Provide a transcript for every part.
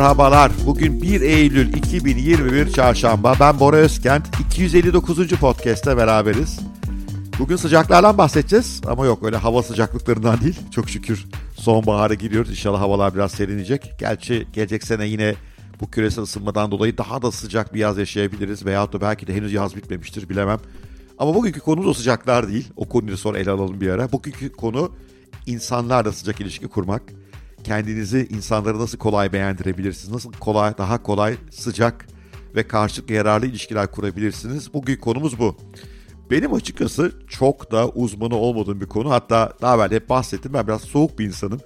Merhabalar. Bugün 1 Eylül 2021 Çarşamba. Ben Bora Özkent. 259. podcast'te beraberiz. Bugün sıcaklardan bahsedeceğiz ama yok öyle hava sıcaklıklarından değil. Çok şükür sonbahara giriyoruz. İnşallah havalar biraz serinleyecek. Gerçi gelecek sene yine bu küresel ısınmadan dolayı daha da sıcak bir yaz yaşayabiliriz. Veyahut da belki de henüz yaz bitmemiştir bilemem. Ama bugünkü konumuz o sıcaklar değil. O konuyu sonra ele alalım bir ara. Bugünkü konu insanlarla sıcak ilişki kurmak. Kendinizi insanlara nasıl kolay beğendirebilirsiniz? Nasıl kolay, daha kolay, sıcak ve karşılıklı yararlı ilişkiler kurabilirsiniz? Bugün konumuz bu. Benim açıkçası çok da uzmanı olmadığım bir konu. Hatta daha evvel hep bahsettim. Ben biraz soğuk bir insanım.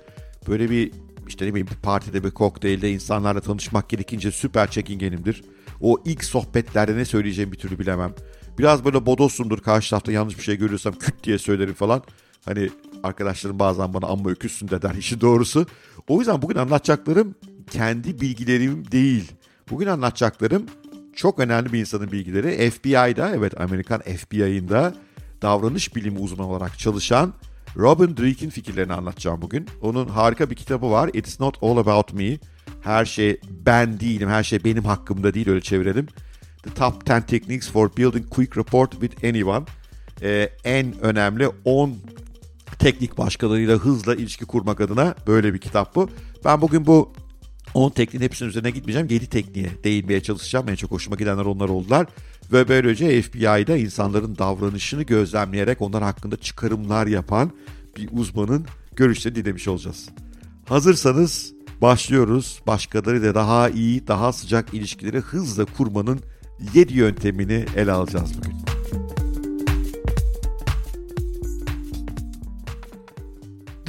Böyle bir işte ne bileyim bir partide bir kokteylde insanlarla tanışmak gerekince süper çekingenimdir. O ilk sohbetlerde ne söyleyeceğimi bir türlü bilemem. Biraz böyle bodosumdur karşı tarafta yanlış bir şey görüyorsam küt diye söylerim falan. Hani arkadaşlarım bazen bana amma öküzsün de der işi doğrusu. O yüzden bugün anlatacaklarım kendi bilgilerim değil. Bugün anlatacaklarım çok önemli bir insanın bilgileri. FBI'da evet Amerikan FBI'ında davranış bilimi uzmanı olarak çalışan Robin Drake'in fikirlerini anlatacağım bugün. Onun harika bir kitabı var. It's not all about me. Her şey ben değilim, her şey benim hakkımda değil öyle çevirelim. The Top 10 Techniques for Building Quick Rapport with Anyone. Ee, en önemli 10 teknik başkalarıyla hızla ilişki kurmak adına böyle bir kitap bu. Ben bugün bu 10 tekniğin hepsinin üzerine gitmeyeceğim. 7 tekniğe değinmeye çalışacağım. En çok hoşuma gidenler onlar oldular. Ve böylece FBI'da insanların davranışını gözlemleyerek onlar hakkında çıkarımlar yapan bir uzmanın görüşlerini dinlemiş olacağız. Hazırsanız başlıyoruz. Başkalarıyla daha iyi, daha sıcak ilişkileri hızla kurmanın 7 yöntemini ele alacağız bugün.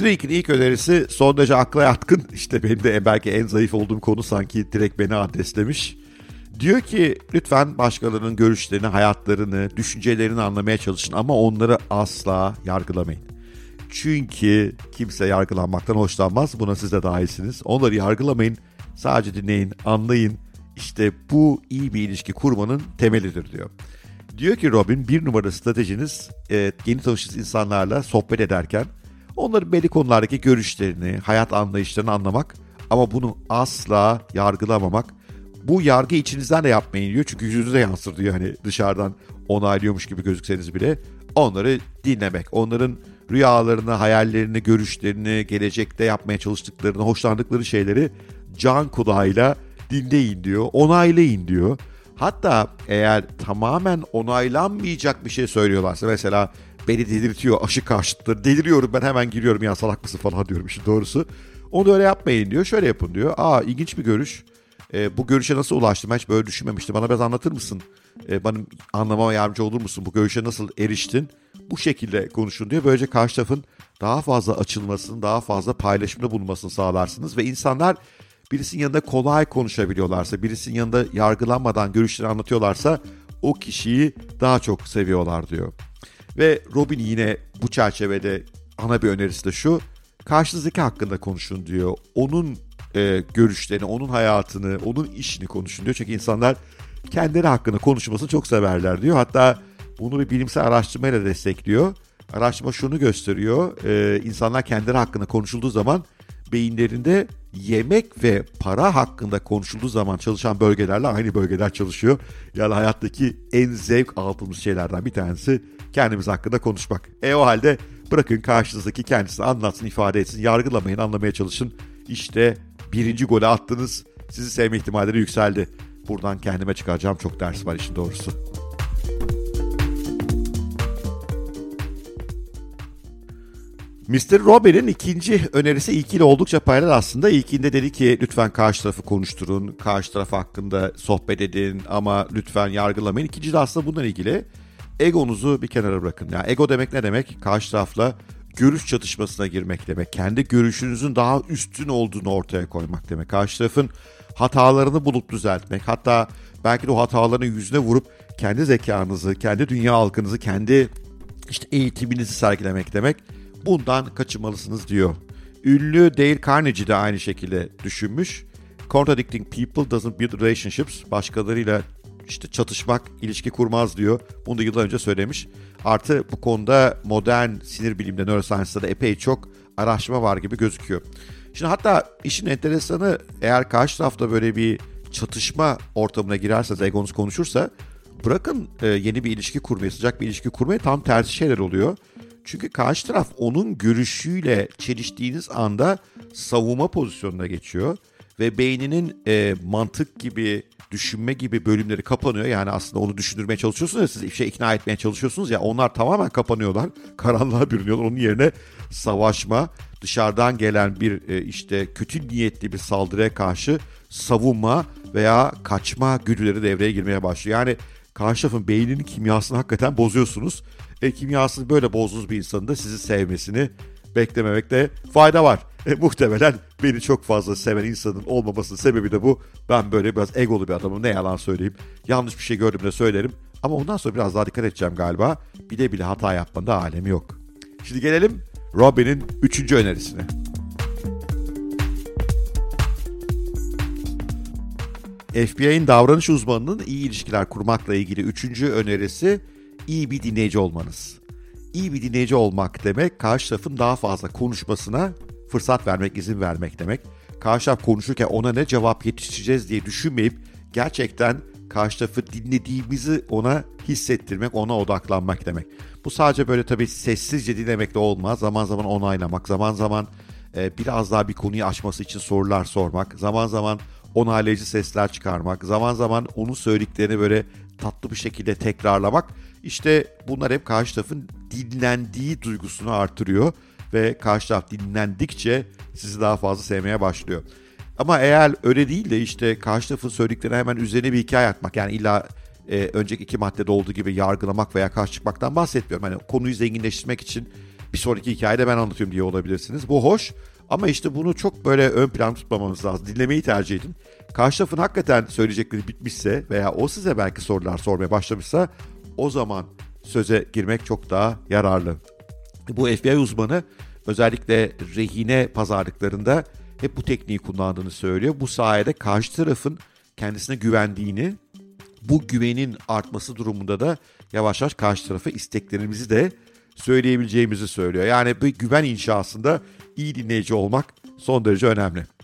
Drake'in ilk önerisi son derece akla yatkın. İşte benim de belki en zayıf olduğum konu sanki direkt beni adreslemiş. Diyor ki lütfen başkalarının görüşlerini, hayatlarını, düşüncelerini anlamaya çalışın ama onları asla yargılamayın. Çünkü kimse yargılanmaktan hoşlanmaz. Buna siz de dahilsiniz. Onları yargılamayın. Sadece dinleyin, anlayın. İşte bu iyi bir ilişki kurmanın temelidir diyor. Diyor ki Robin bir numara stratejiniz e, yeni tanıştığınız insanlarla sohbet ederken onların belli konulardaki görüşlerini, hayat anlayışlarını anlamak ama bunu asla yargılamamak. Bu yargı içinizden de yapmayın diyor çünkü yüzünüze yansır diyor hani dışarıdan onaylıyormuş gibi gözükseniz bile. Onları dinlemek, onların rüyalarını, hayallerini, görüşlerini, gelecekte yapmaya çalıştıklarını, hoşlandıkları şeyleri can kulağıyla dinleyin diyor, onaylayın diyor. Hatta eğer tamamen onaylanmayacak bir şey söylüyorlarsa mesela beni delirtiyor aşı karşıtları deliriyorum ben hemen giriyorum ya salak mısın falan diyorum işin doğrusu. Onu öyle yapmayın diyor şöyle yapın diyor. Aa ilginç bir görüş. E, bu görüşe nasıl ulaştım hiç böyle düşünmemiştim. Bana biraz anlatır mısın? E, benim anlamama yardımcı olur musun? Bu görüşe nasıl eriştin? Bu şekilde konuşun diyor. Böylece karşı tarafın daha fazla açılmasını, daha fazla paylaşımda bulunmasını sağlarsınız. Ve insanlar birisinin yanında kolay konuşabiliyorlarsa, birisinin yanında yargılanmadan görüşlerini anlatıyorlarsa o kişiyi daha çok seviyorlar diyor. Ve Robin yine bu çerçevede ana bir önerisi de şu. Karşınızdaki hakkında konuşun diyor. Onun e, görüşlerini, onun hayatını, onun işini konuşun diyor. Çünkü insanlar kendileri hakkında konuşmasını çok severler diyor. Hatta bunu bir bilimsel araştırmayla destekliyor. Araştırma şunu gösteriyor. E, insanlar kendileri hakkında konuşulduğu zaman beyinlerinde yemek ve para hakkında konuşulduğu zaman çalışan bölgelerle aynı bölgeler çalışıyor. Yani hayattaki en zevk aldığımız şeylerden bir tanesi kendimiz hakkında konuşmak. E o halde bırakın karşınızdaki kendisini anlatsın, ifade etsin, yargılamayın, anlamaya çalışın. İşte birinci golü attınız, sizi sevme ihtimalleri yükseldi. Buradan kendime çıkaracağım çok ders var işin doğrusu. Mr. Robin'in ikinci önerisi ilkiyle oldukça paralel aslında. İlkinde dedi ki lütfen karşı tarafı konuşturun, karşı taraf hakkında sohbet edin ama lütfen yargılamayın. İkinci de aslında bununla ilgili egonuzu bir kenara bırakın. Yani ego demek ne demek? Karşı tarafla görüş çatışmasına girmek demek. Kendi görüşünüzün daha üstün olduğunu ortaya koymak demek. Karşı tarafın hatalarını bulup düzeltmek. Hatta belki de o hatalarını yüzüne vurup kendi zekanızı, kendi dünya halkınızı, kendi işte eğitiminizi sergilemek demek. Bundan kaçınmalısınız diyor. Ünlü Dale Carnegie de aynı şekilde düşünmüş. Contradicting people doesn't build relationships. Başkalarıyla işte çatışmak ilişki kurmaz diyor. Bunu da yıllar önce söylemiş. Artı bu konuda modern sinir bilimde, neuroscience'da da epey çok araştırma var gibi gözüküyor. Şimdi hatta işin enteresanı eğer karşı tarafta böyle bir çatışma ortamına girerseniz, egonuz konuşursa bırakın e, yeni bir ilişki kurmayı, sıcak bir ilişki kurmayı tam tersi şeyler oluyor. Çünkü karşı taraf onun görüşüyle çeliştiğiniz anda savunma pozisyonuna geçiyor ve beyninin e, mantık gibi, düşünme gibi bölümleri kapanıyor. Yani aslında onu düşündürmeye çalışıyorsunuz ya siz bir şey ikna etmeye çalışıyorsunuz ya onlar tamamen kapanıyorlar. Karanlığa bürünüyorlar. Onun yerine savaşma, dışarıdan gelen bir e, işte kötü niyetli bir saldırıya karşı savunma veya kaçma güdüleri devreye girmeye başlıyor. Yani karşı tarafın beyninin kimyasını hakikaten bozuyorsunuz. E, kimyasını böyle bozduğunuz bir insanın da sizi sevmesini beklememekte fayda var. E, muhtemelen beni çok fazla seven insanın olmamasının sebebi de bu. Ben böyle biraz egolu bir adamım ne yalan söyleyeyim. Yanlış bir şey gördüğümde söylerim. Ama ondan sonra biraz daha dikkat edeceğim galiba. Bile bile hata yapmanın da alemi yok. Şimdi gelelim Robin'in üçüncü önerisine. FBI'nin davranış uzmanının iyi ilişkiler kurmakla ilgili üçüncü önerisi iyi bir dinleyici olmanız. İyi bir dinleyici olmak demek karşı tarafın daha fazla konuşmasına fırsat vermek, izin vermek demek. Karşı taraf konuşurken ona ne cevap yetiştireceğiz diye düşünmeyip gerçekten karşı tarafı dinlediğimizi ona hissettirmek, ona odaklanmak demek. Bu sadece böyle tabii sessizce dinlemekle olmaz. Zaman zaman onaylamak, zaman zaman e, biraz daha bir konuyu açması için sorular sormak, zaman zaman onaylayıcı sesler çıkarmak, zaman zaman onun söylediklerini böyle tatlı bir şekilde tekrarlamak. İşte bunlar hep karşı tarafın dinlendiği duygusunu artırıyor ve karşı taraf dinlendikçe sizi daha fazla sevmeye başlıyor. Ama eğer öyle değil de işte karşı tarafın söylediklerine hemen üzerine bir hikaye atmak yani illa e, önceki iki maddede olduğu gibi yargılamak veya karşı çıkmaktan bahsetmiyorum. Hani konuyu zenginleştirmek için bir sonraki hikayede ben anlatıyorum diye olabilirsiniz. Bu hoş ama işte bunu çok böyle ön plan tutmamamız lazım. Dinlemeyi tercih edin. Karşı tarafın hakikaten söyleyecekleri bitmişse veya o size belki sorular sormaya başlamışsa o zaman söze girmek çok daha yararlı. Bu FBI uzmanı özellikle rehine pazarlıklarında hep bu tekniği kullandığını söylüyor. Bu sayede karşı tarafın kendisine güvendiğini, bu güvenin artması durumunda da yavaş yavaş karşı tarafa isteklerimizi de söyleyebileceğimizi söylüyor. Yani bir güven inşasında iyi dinleyici olmak son derece önemli.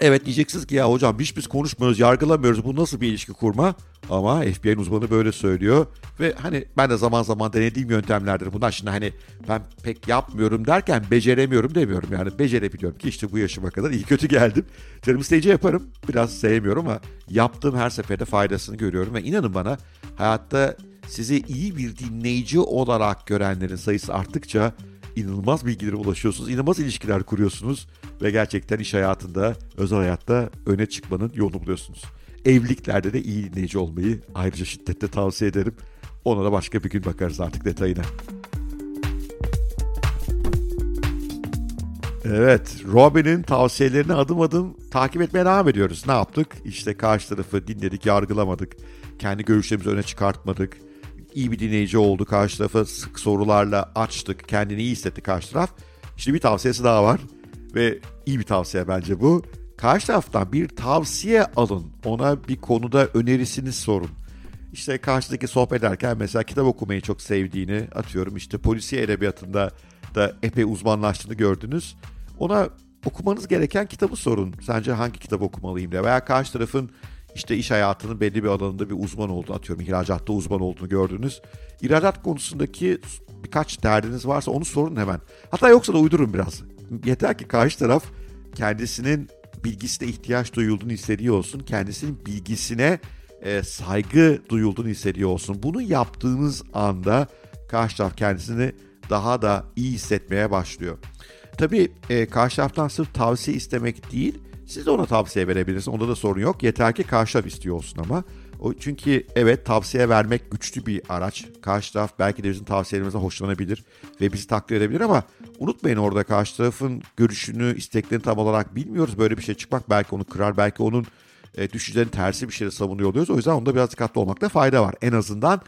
Evet diyeceksiniz ki ya hocam hiç biz konuşmuyoruz, yargılamıyoruz. Bu nasıl bir ilişki kurma? Ama FBI'nin uzmanı böyle söylüyor. Ve hani ben de zaman zaman denediğim yöntemlerdir bunlar. Şimdi hani ben pek yapmıyorum derken beceremiyorum demiyorum. Yani becerebiliyorum ki işte bu yaşıma kadar iyi kötü geldim. Canım isteyince yaparım. Biraz sevmiyorum ama yaptığım her seferde faydasını görüyorum. Ve inanın bana hayatta sizi iyi bir dinleyici olarak görenlerin sayısı arttıkça inanılmaz bilgilere ulaşıyorsunuz, inanılmaz ilişkiler kuruyorsunuz ve gerçekten iş hayatında, özel hayatta öne çıkmanın yolunu buluyorsunuz. Evliliklerde de iyi dinleyici olmayı ayrıca şiddetle tavsiye ederim. Ona da başka bir gün bakarız artık detayına. Evet, Robin'in tavsiyelerini adım adım takip etmeye devam ediyoruz. Ne yaptık? İşte karşı tarafı dinledik, yargılamadık. Kendi görüşlerimizi öne çıkartmadık iyi bir dinleyici oldu. Karşı tarafı sık sorularla açtık. Kendini iyi hissetti karşı taraf. Şimdi bir tavsiyesi daha var. Ve iyi bir tavsiye bence bu. Karşı taraftan bir tavsiye alın. Ona bir konuda önerisini sorun. İşte karşıdaki sohbet ederken mesela kitap okumayı çok sevdiğini atıyorum. İşte polisiye edebiyatında da epey uzmanlaştığını gördünüz. Ona okumanız gereken kitabı sorun. Sence hangi kitap okumalıyım diye. Veya karşı tarafın işte iş hayatının belli bir alanında bir uzman olduğunu atıyorum. ihracatta uzman olduğunu gördünüz. İhracat konusundaki birkaç derdiniz varsa onu sorun hemen. Hatta yoksa da uydurun biraz. Yeter ki karşı taraf kendisinin bilgisine ihtiyaç duyulduğunu hissediyor olsun. Kendisinin bilgisine e, saygı duyulduğunu hissediyor olsun. Bunu yaptığınız anda karşı taraf kendisini daha da iyi hissetmeye başlıyor. Tabii e, karşı taraftan sırf tavsiye istemek değil, siz de ona tavsiye verebilirsiniz. Onda da sorun yok. Yeter ki karşı taraf istiyor olsun ama. O, çünkü evet tavsiye vermek güçlü bir araç. Karşı taraf belki de bizim tavsiyelerimizden hoşlanabilir ve bizi takdir edebilir ama unutmayın orada karşı tarafın görüşünü, isteklerini tam olarak bilmiyoruz. Böyle bir şey çıkmak belki onu kırar, belki onun e, düşüncelerinin tersi bir şeyle savunuyor oluyoruz. O yüzden onda biraz dikkatli olmakta fayda var. En azından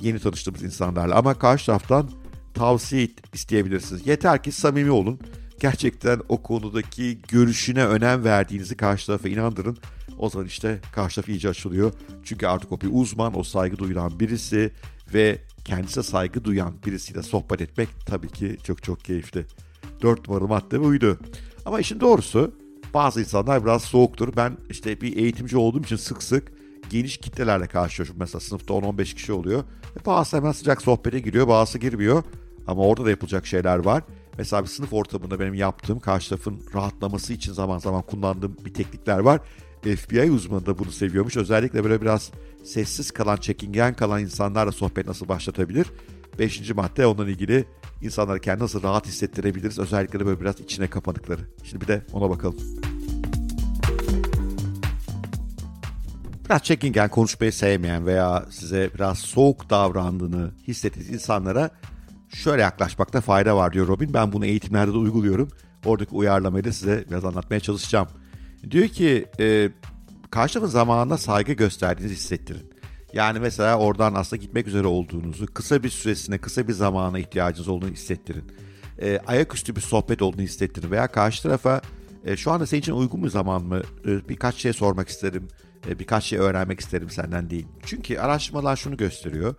yeni tanıştığımız insanlarla. Ama karşı taraftan tavsiye isteyebilirsiniz. Yeter ki samimi olun gerçekten o konudaki görüşüne önem verdiğinizi karşı tarafa inandırın. O zaman işte karşı taraf iyice açılıyor. Çünkü artık o bir uzman, o saygı duyulan birisi ve kendisine saygı duyan birisiyle sohbet etmek tabii ki çok çok keyifli. Dört numaralı madde buydu. Ama işin doğrusu Bazı insanlar biraz soğuktur. Ben işte bir eğitimci olduğum için sık sık geniş kitlelerle karşılaşıyorum. Mesela sınıfta 10-15 kişi oluyor. E bazısı hemen sıcak sohbete giriyor, bazısı girmiyor. Ama orada da yapılacak şeyler var. Mesela bir sınıf ortamında benim yaptığım karşı tarafın rahatlaması için zaman zaman kullandığım bir teknikler var. FBI uzmanı da bunu seviyormuş. Özellikle böyle biraz sessiz kalan, çekingen kalan insanlarla sohbet nasıl başlatabilir? Beşinci madde onunla ilgili insanları kendi nasıl rahat hissettirebiliriz? Özellikle de böyle biraz içine kapanıkları. Şimdi bir de ona bakalım. Biraz çekingen, konuşmayı sevmeyen veya size biraz soğuk davrandığını hissettiğiniz insanlara şöyle yaklaşmakta fayda var diyor Robin. Ben bunu eğitimlerde de uyguluyorum. Oradaki uyarlamayı da size biraz anlatmaya çalışacağım. Diyor ki e, karşı zamanına saygı gösterdiğinizi hissettirin. Yani mesela oradan aslında gitmek üzere olduğunuzu, kısa bir süresine, kısa bir zamana ihtiyacınız olduğunu hissettirin. E, ayaküstü bir sohbet olduğunu hissettirin veya karşı tarafa e, şu anda senin için uygun bir zaman mı? E, birkaç şey sormak isterim, e, birkaç şey öğrenmek isterim senden değil. Çünkü araştırmalar şunu gösteriyor.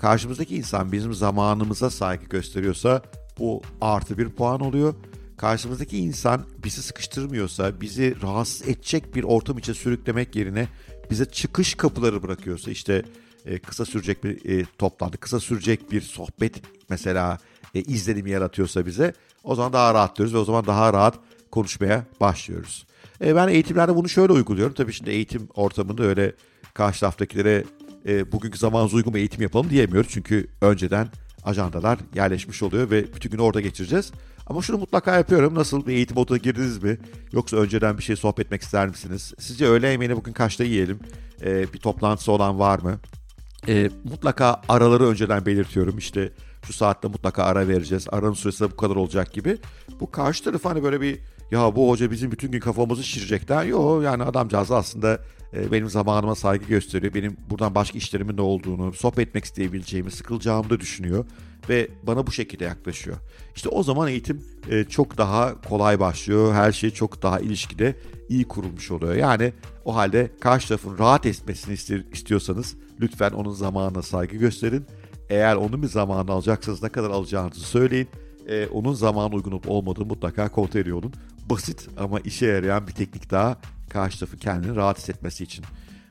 Karşımızdaki insan bizim zamanımıza saygı gösteriyorsa bu artı bir puan oluyor karşımızdaki insan bizi sıkıştırmıyorsa, bizi rahatsız edecek bir ortam içe sürüklemek yerine bize çıkış kapıları bırakıyorsa işte e, kısa sürecek bir e, toplantı, kısa sürecek bir sohbet mesela e, izlenimi yaratıyorsa bize o zaman daha rahatlıyoruz ve o zaman daha rahat konuşmaya başlıyoruz. Ben eğitimlerde bunu şöyle uyguluyorum. Tabii şimdi eğitim ortamında öyle karşı taraftakilere e, bugünkü zamanınıza uygun bir eğitim yapalım diyemiyoruz. Çünkü önceden ajandalar yerleşmiş oluyor ve bütün günü orada geçireceğiz. Ama şunu mutlaka yapıyorum. Nasıl bir eğitim odasına girdiniz mi? Yoksa önceden bir şey sohbet etmek ister misiniz? Sizce öğle yemeğini bugün kaçta yiyelim? Ee, bir toplantısı olan var mı? Ee, mutlaka araları önceden belirtiyorum. İşte şu saatte mutlaka ara vereceğiz. Aranın süresi de bu kadar olacak gibi. Bu karşı tarafı hani böyle bir ya bu hoca bizim bütün gün kafamızı şişirecek der. Yok yani adamcağız aslında e, benim zamanıma saygı gösteriyor. Benim buradan başka işlerimin de olduğunu, sohbet etmek isteyebileceğimi, sıkılacağımı da düşünüyor ve bana bu şekilde yaklaşıyor. İşte o zaman eğitim e, çok daha kolay başlıyor. Her şey çok daha ilişkide iyi kurulmuş oluyor. Yani o halde karşı tarafın rahat etmesini istiyorsanız lütfen onun zamanına saygı gösterin. Eğer onun bir zamanını alacaksanız ne kadar alacağınızı söyleyin. E, onun zaman uygun olup olmadığını mutlaka kontrol olun. Basit ama işe yarayan bir teknik daha karşı tarafı kendini rahat hissetmesi için.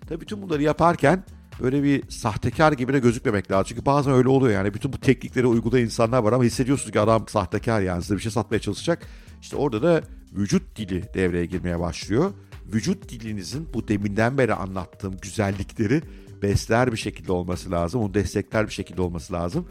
Tabii bütün bunları yaparken böyle bir sahtekar gibi de gözükmemek lazım. Çünkü bazen öyle oluyor yani. Bütün bu teknikleri uygulayan insanlar var ama hissediyorsunuz ki adam sahtekar yani size bir şey satmaya çalışacak. İşte orada da vücut dili devreye girmeye başlıyor. Vücut dilinizin bu deminden beri anlattığım güzellikleri besler bir şekilde olması lazım. Onu destekler bir şekilde olması lazım.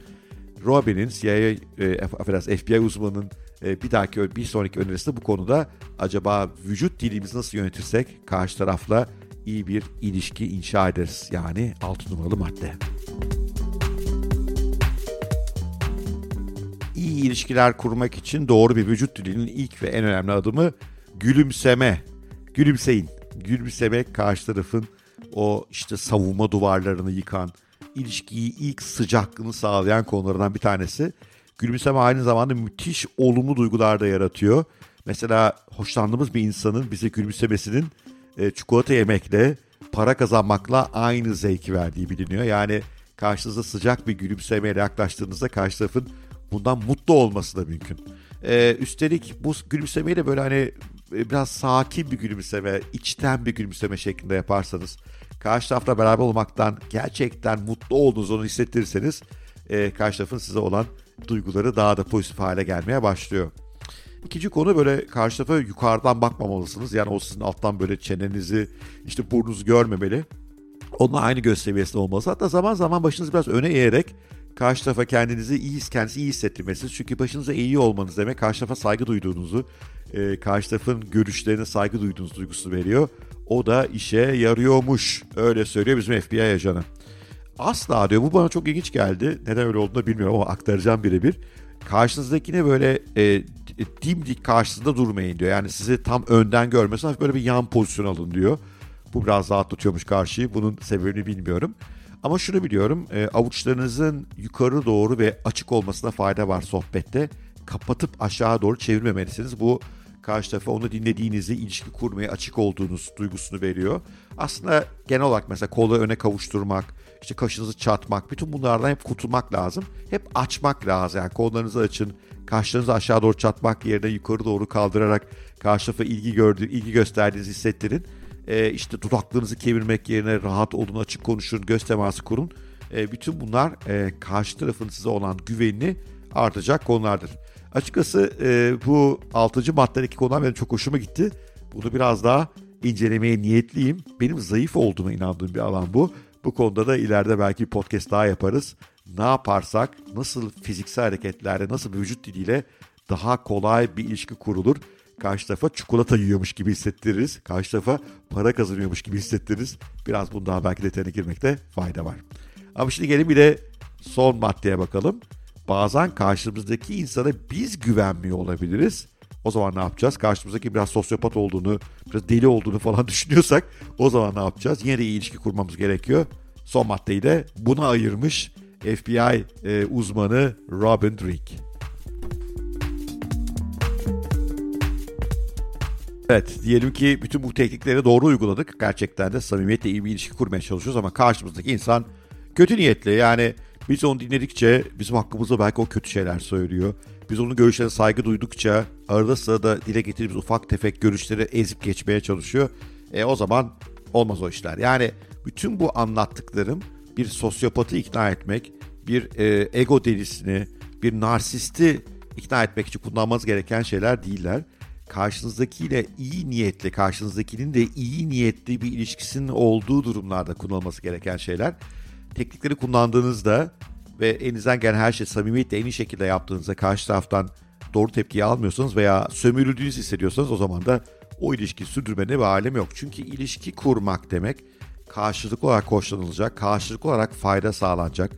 Robin'in CIA, e, FBI uzmanının e, bir dahaki bir sonraki önerisi de bu konuda acaba vücut dilimizi nasıl yönetirsek karşı tarafla iyi bir ilişki inşa ederiz. Yani 6 numaralı madde. İyi ilişkiler kurmak için doğru bir vücut dilinin ilk ve en önemli adımı gülümseme. Gülümseyin. Gülümsemek karşı tarafın o işte savunma duvarlarını yıkan, ilişkiyi ilk sıcaklığını sağlayan konulardan bir tanesi. Gülümseme aynı zamanda müthiş olumlu duygular da yaratıyor. Mesela hoşlandığımız bir insanın bize gülümsemesinin e, çikolata yemekle, para kazanmakla aynı zevki verdiği biliniyor. Yani karşınıza sıcak bir gülümsemeyle yaklaştığınızda karşı tarafın bundan mutlu olması da mümkün. Ee, üstelik bu gülümsemeyi de böyle hani e, biraz sakin bir gülümseme, içten bir gülümseme şeklinde yaparsanız, karşı tarafla beraber olmaktan gerçekten mutlu olduğunuzu onu hissettirirseniz, e, karşı tarafın size olan duyguları daha da pozitif hale gelmeye başlıyor. İkinci konu böyle karşı tarafa yukarıdan bakmamalısınız. Yani o sizin alttan böyle çenenizi işte burnunuzu görmemeli. Onunla aynı göz seviyesinde olması. Hatta zaman zaman başınızı biraz öne eğerek karşı tarafa kendinizi iyi, kendisi iyi hissettirmesiniz. Çünkü başınıza iyi olmanız demek karşı tarafa saygı duyduğunuzu, e, karşı tarafın görüşlerine saygı duyduğunuz duygusunu veriyor. O da işe yarıyormuş. Öyle söylüyor bizim FBI ajanı. Asla diyor bu bana çok ilginç geldi. Neden öyle olduğunu bilmiyorum ama aktaracağım birebir. Karşınızdakine böyle e, dimdik karşısında durmayın diyor. Yani sizi tam önden görmesin böyle bir yan pozisyon alın diyor. Bu biraz rahatlatıyormuş karşıyı. Bunun sebebini bilmiyorum. Ama şunu biliyorum. E, avuçlarınızın yukarı doğru ve açık olmasına fayda var sohbette. Kapatıp aşağı doğru çevirmemelisiniz. Bu karşı tarafa onu dinlediğinizi, ilişki kurmaya açık olduğunuz duygusunu veriyor. Aslında genel olarak mesela kolu öne kavuşturmak, işte kaşınızı çatmak, bütün bunlardan hep kurtulmak lazım. Hep açmak lazım. Yani kollarınızı açın, kaşlarınızı aşağı doğru çatmak yerine yukarı doğru kaldırarak karşı tarafa ilgi gördüğü, ilgi gösterdiğinizi hissettirin. Ee, işte dudaklarınızı kemirmek yerine rahat olun, açık konuşun, göz teması kurun. Ee, bütün bunlar e, karşı tarafın size olan güvenini artacak konulardır. Açıkçası e, bu 6. maddedeki konular benim çok hoşuma gitti. Bunu biraz daha incelemeye niyetliyim. Benim zayıf olduğuma inandığım bir alan bu. Bu konuda da ileride belki bir podcast daha yaparız. Ne yaparsak, nasıl fiziksel hareketlerle, nasıl vücut diliyle daha kolay bir ilişki kurulur. Karşı tarafa çikolata yiyormuş gibi hissettiririz. Karşı tarafa para kazanıyormuş gibi hissettiririz. Biraz bundan belki detayına girmekte fayda var. Ama şimdi gelin bir de son maddeye bakalım. Bazen karşımızdaki insana biz güvenmiyor olabiliriz. O zaman ne yapacağız? Karşımızdaki biraz sosyopat olduğunu, biraz deli olduğunu falan düşünüyorsak o zaman ne yapacağız? Yine de iyi ilişki kurmamız gerekiyor. Son maddeyi de buna ayırmış FBI e, uzmanı Robin Drake. Evet diyelim ki bütün bu teknikleri doğru uyguladık. Gerçekten de samimiyetle iyi bir ilişki kurmaya çalışıyoruz ama karşımızdaki insan kötü niyetli. Yani biz onu dinledikçe bizim hakkımızda belki o kötü şeyler söylüyor. Biz onun görüşlerine saygı duydukça arada sırada dile getirdiğimiz ufak tefek görüşleri ezip geçmeye çalışıyor. E o zaman olmaz o işler. Yani bütün bu anlattıklarım bir sosyopatı ikna etmek, bir e, ego delisini, bir narsisti ikna etmek için kullanmanız gereken şeyler değiller. Karşınızdakiyle iyi niyetli, karşınızdakinin de iyi niyetli bir ilişkisinin olduğu durumlarda kullanılması gereken şeyler. Teknikleri kullandığınızda ve elinizden gelen her şey samimiyetle en iyi şekilde yaptığınızda karşı taraftan doğru tepkiyi almıyorsanız veya sömürüldüğünüzü hissediyorsanız o zaman da o ilişkiyi sürdürmenin bir alemi yok. Çünkü ilişki kurmak demek karşılıklı olarak hoşlanılacak, karşılıklı olarak fayda sağlanacak.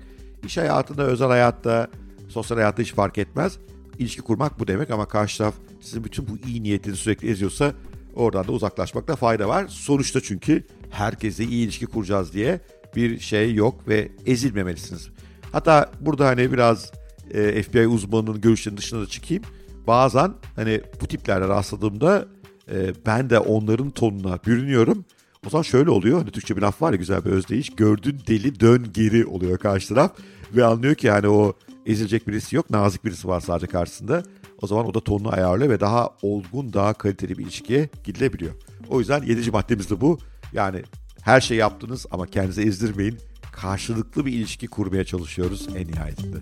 İş hayatında, özel hayatta, sosyal hayatta hiç fark etmez. İlişki kurmak bu demek ama karşı taraf sizin bütün bu iyi niyetini sürekli eziyorsa oradan da uzaklaşmakta fayda var. Sonuçta çünkü herkese iyi ilişki kuracağız diye bir şey yok ve ezilmemelisiniz. Hatta burada hani biraz e, FBI uzmanının görüşlerinin dışına da çıkayım. Bazen hani bu tiplerle rastladığımda e, ben de onların tonuna bürünüyorum. O zaman şöyle oluyor. Hani Türkçe bir laf var ya güzel bir özdeyiş. Gördün deli dön geri oluyor karşı taraf. Ve anlıyor ki hani o ezilecek birisi yok. Nazik birisi var sadece karşısında. O zaman o da tonunu ayarlıyor ve daha olgun, daha kaliteli bir ilişkiye gidilebiliyor. O yüzden yedinci maddemiz de bu. Yani her şey yaptınız ama kendinizi ezdirmeyin. Karşılıklı bir ilişki kurmaya çalışıyoruz en nihayetinde.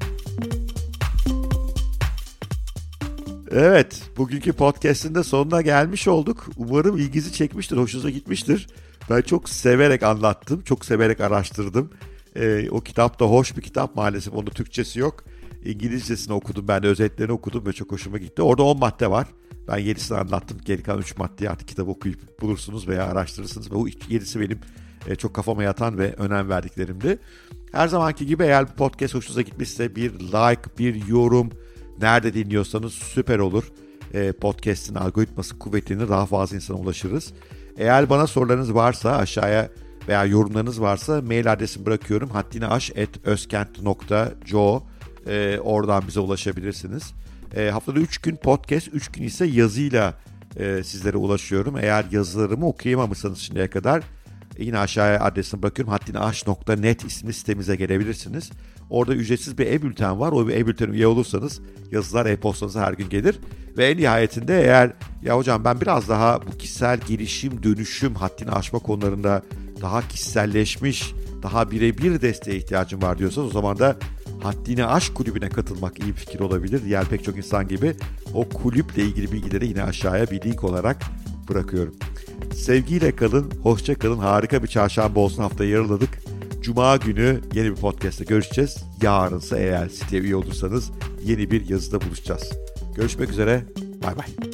Evet, bugünkü podcast'in de sonuna gelmiş olduk. Umarım ilginizi çekmiştir, hoşunuza gitmiştir. Ben çok severek anlattım, çok severek araştırdım. Ee, o kitap da hoş bir kitap maalesef, onun Türkçesi yok. İngilizcesini okudum, ben de özetlerini okudum ve çok hoşuma gitti. Orada 10 madde var. Ben 7'sini anlattım. Geri kalan 3 maddeyi artık kitap okuyup bulursunuz veya araştırırsınız. Bu 7'si benim e, çok kafama yatan ve önem verdiklerimdi. Her zamanki gibi eğer bu podcast hoşunuza gitmişse bir like, bir yorum, nerede dinliyorsanız süper olur. E, podcast'in algoritması kuvvetini daha fazla insana ulaşırız. Eğer bana sorularınız varsa aşağıya veya yorumlarınız varsa mail adresimi bırakıyorum. haddiniaş.özkent.co e, Oradan bize ulaşabilirsiniz. E, haftada 3 gün podcast, 3 gün ise yazıyla e, sizlere ulaşıyorum. Eğer yazılarımı okuyamamışsanız şimdiye kadar yine aşağıya adresini bırakıyorum. haddinaş.net isimli sitemize gelebilirsiniz. Orada ücretsiz bir e-bülten var. O bir e-bültene üye olursanız yazılar e-postanıza her gün gelir. Ve en nihayetinde eğer ya hocam ben biraz daha bu kişisel gelişim, dönüşüm, haddini aşma konularında daha kişiselleşmiş, daha birebir desteğe ihtiyacım var diyorsanız o zaman da Haddini Aşk Kulübü'ne katılmak iyi bir fikir olabilir. Diğer pek çok insan gibi o kulüple ilgili bilgileri yine aşağıya bir link olarak bırakıyorum. Sevgiyle kalın, hoşça kalın. Harika bir çarşamba olsun haftayı yarıladık. Cuma günü yeni bir podcast'te görüşeceğiz. Yarınsa eğer siteye üye olursanız yeni bir yazıda buluşacağız. Görüşmek üzere. Bay bay.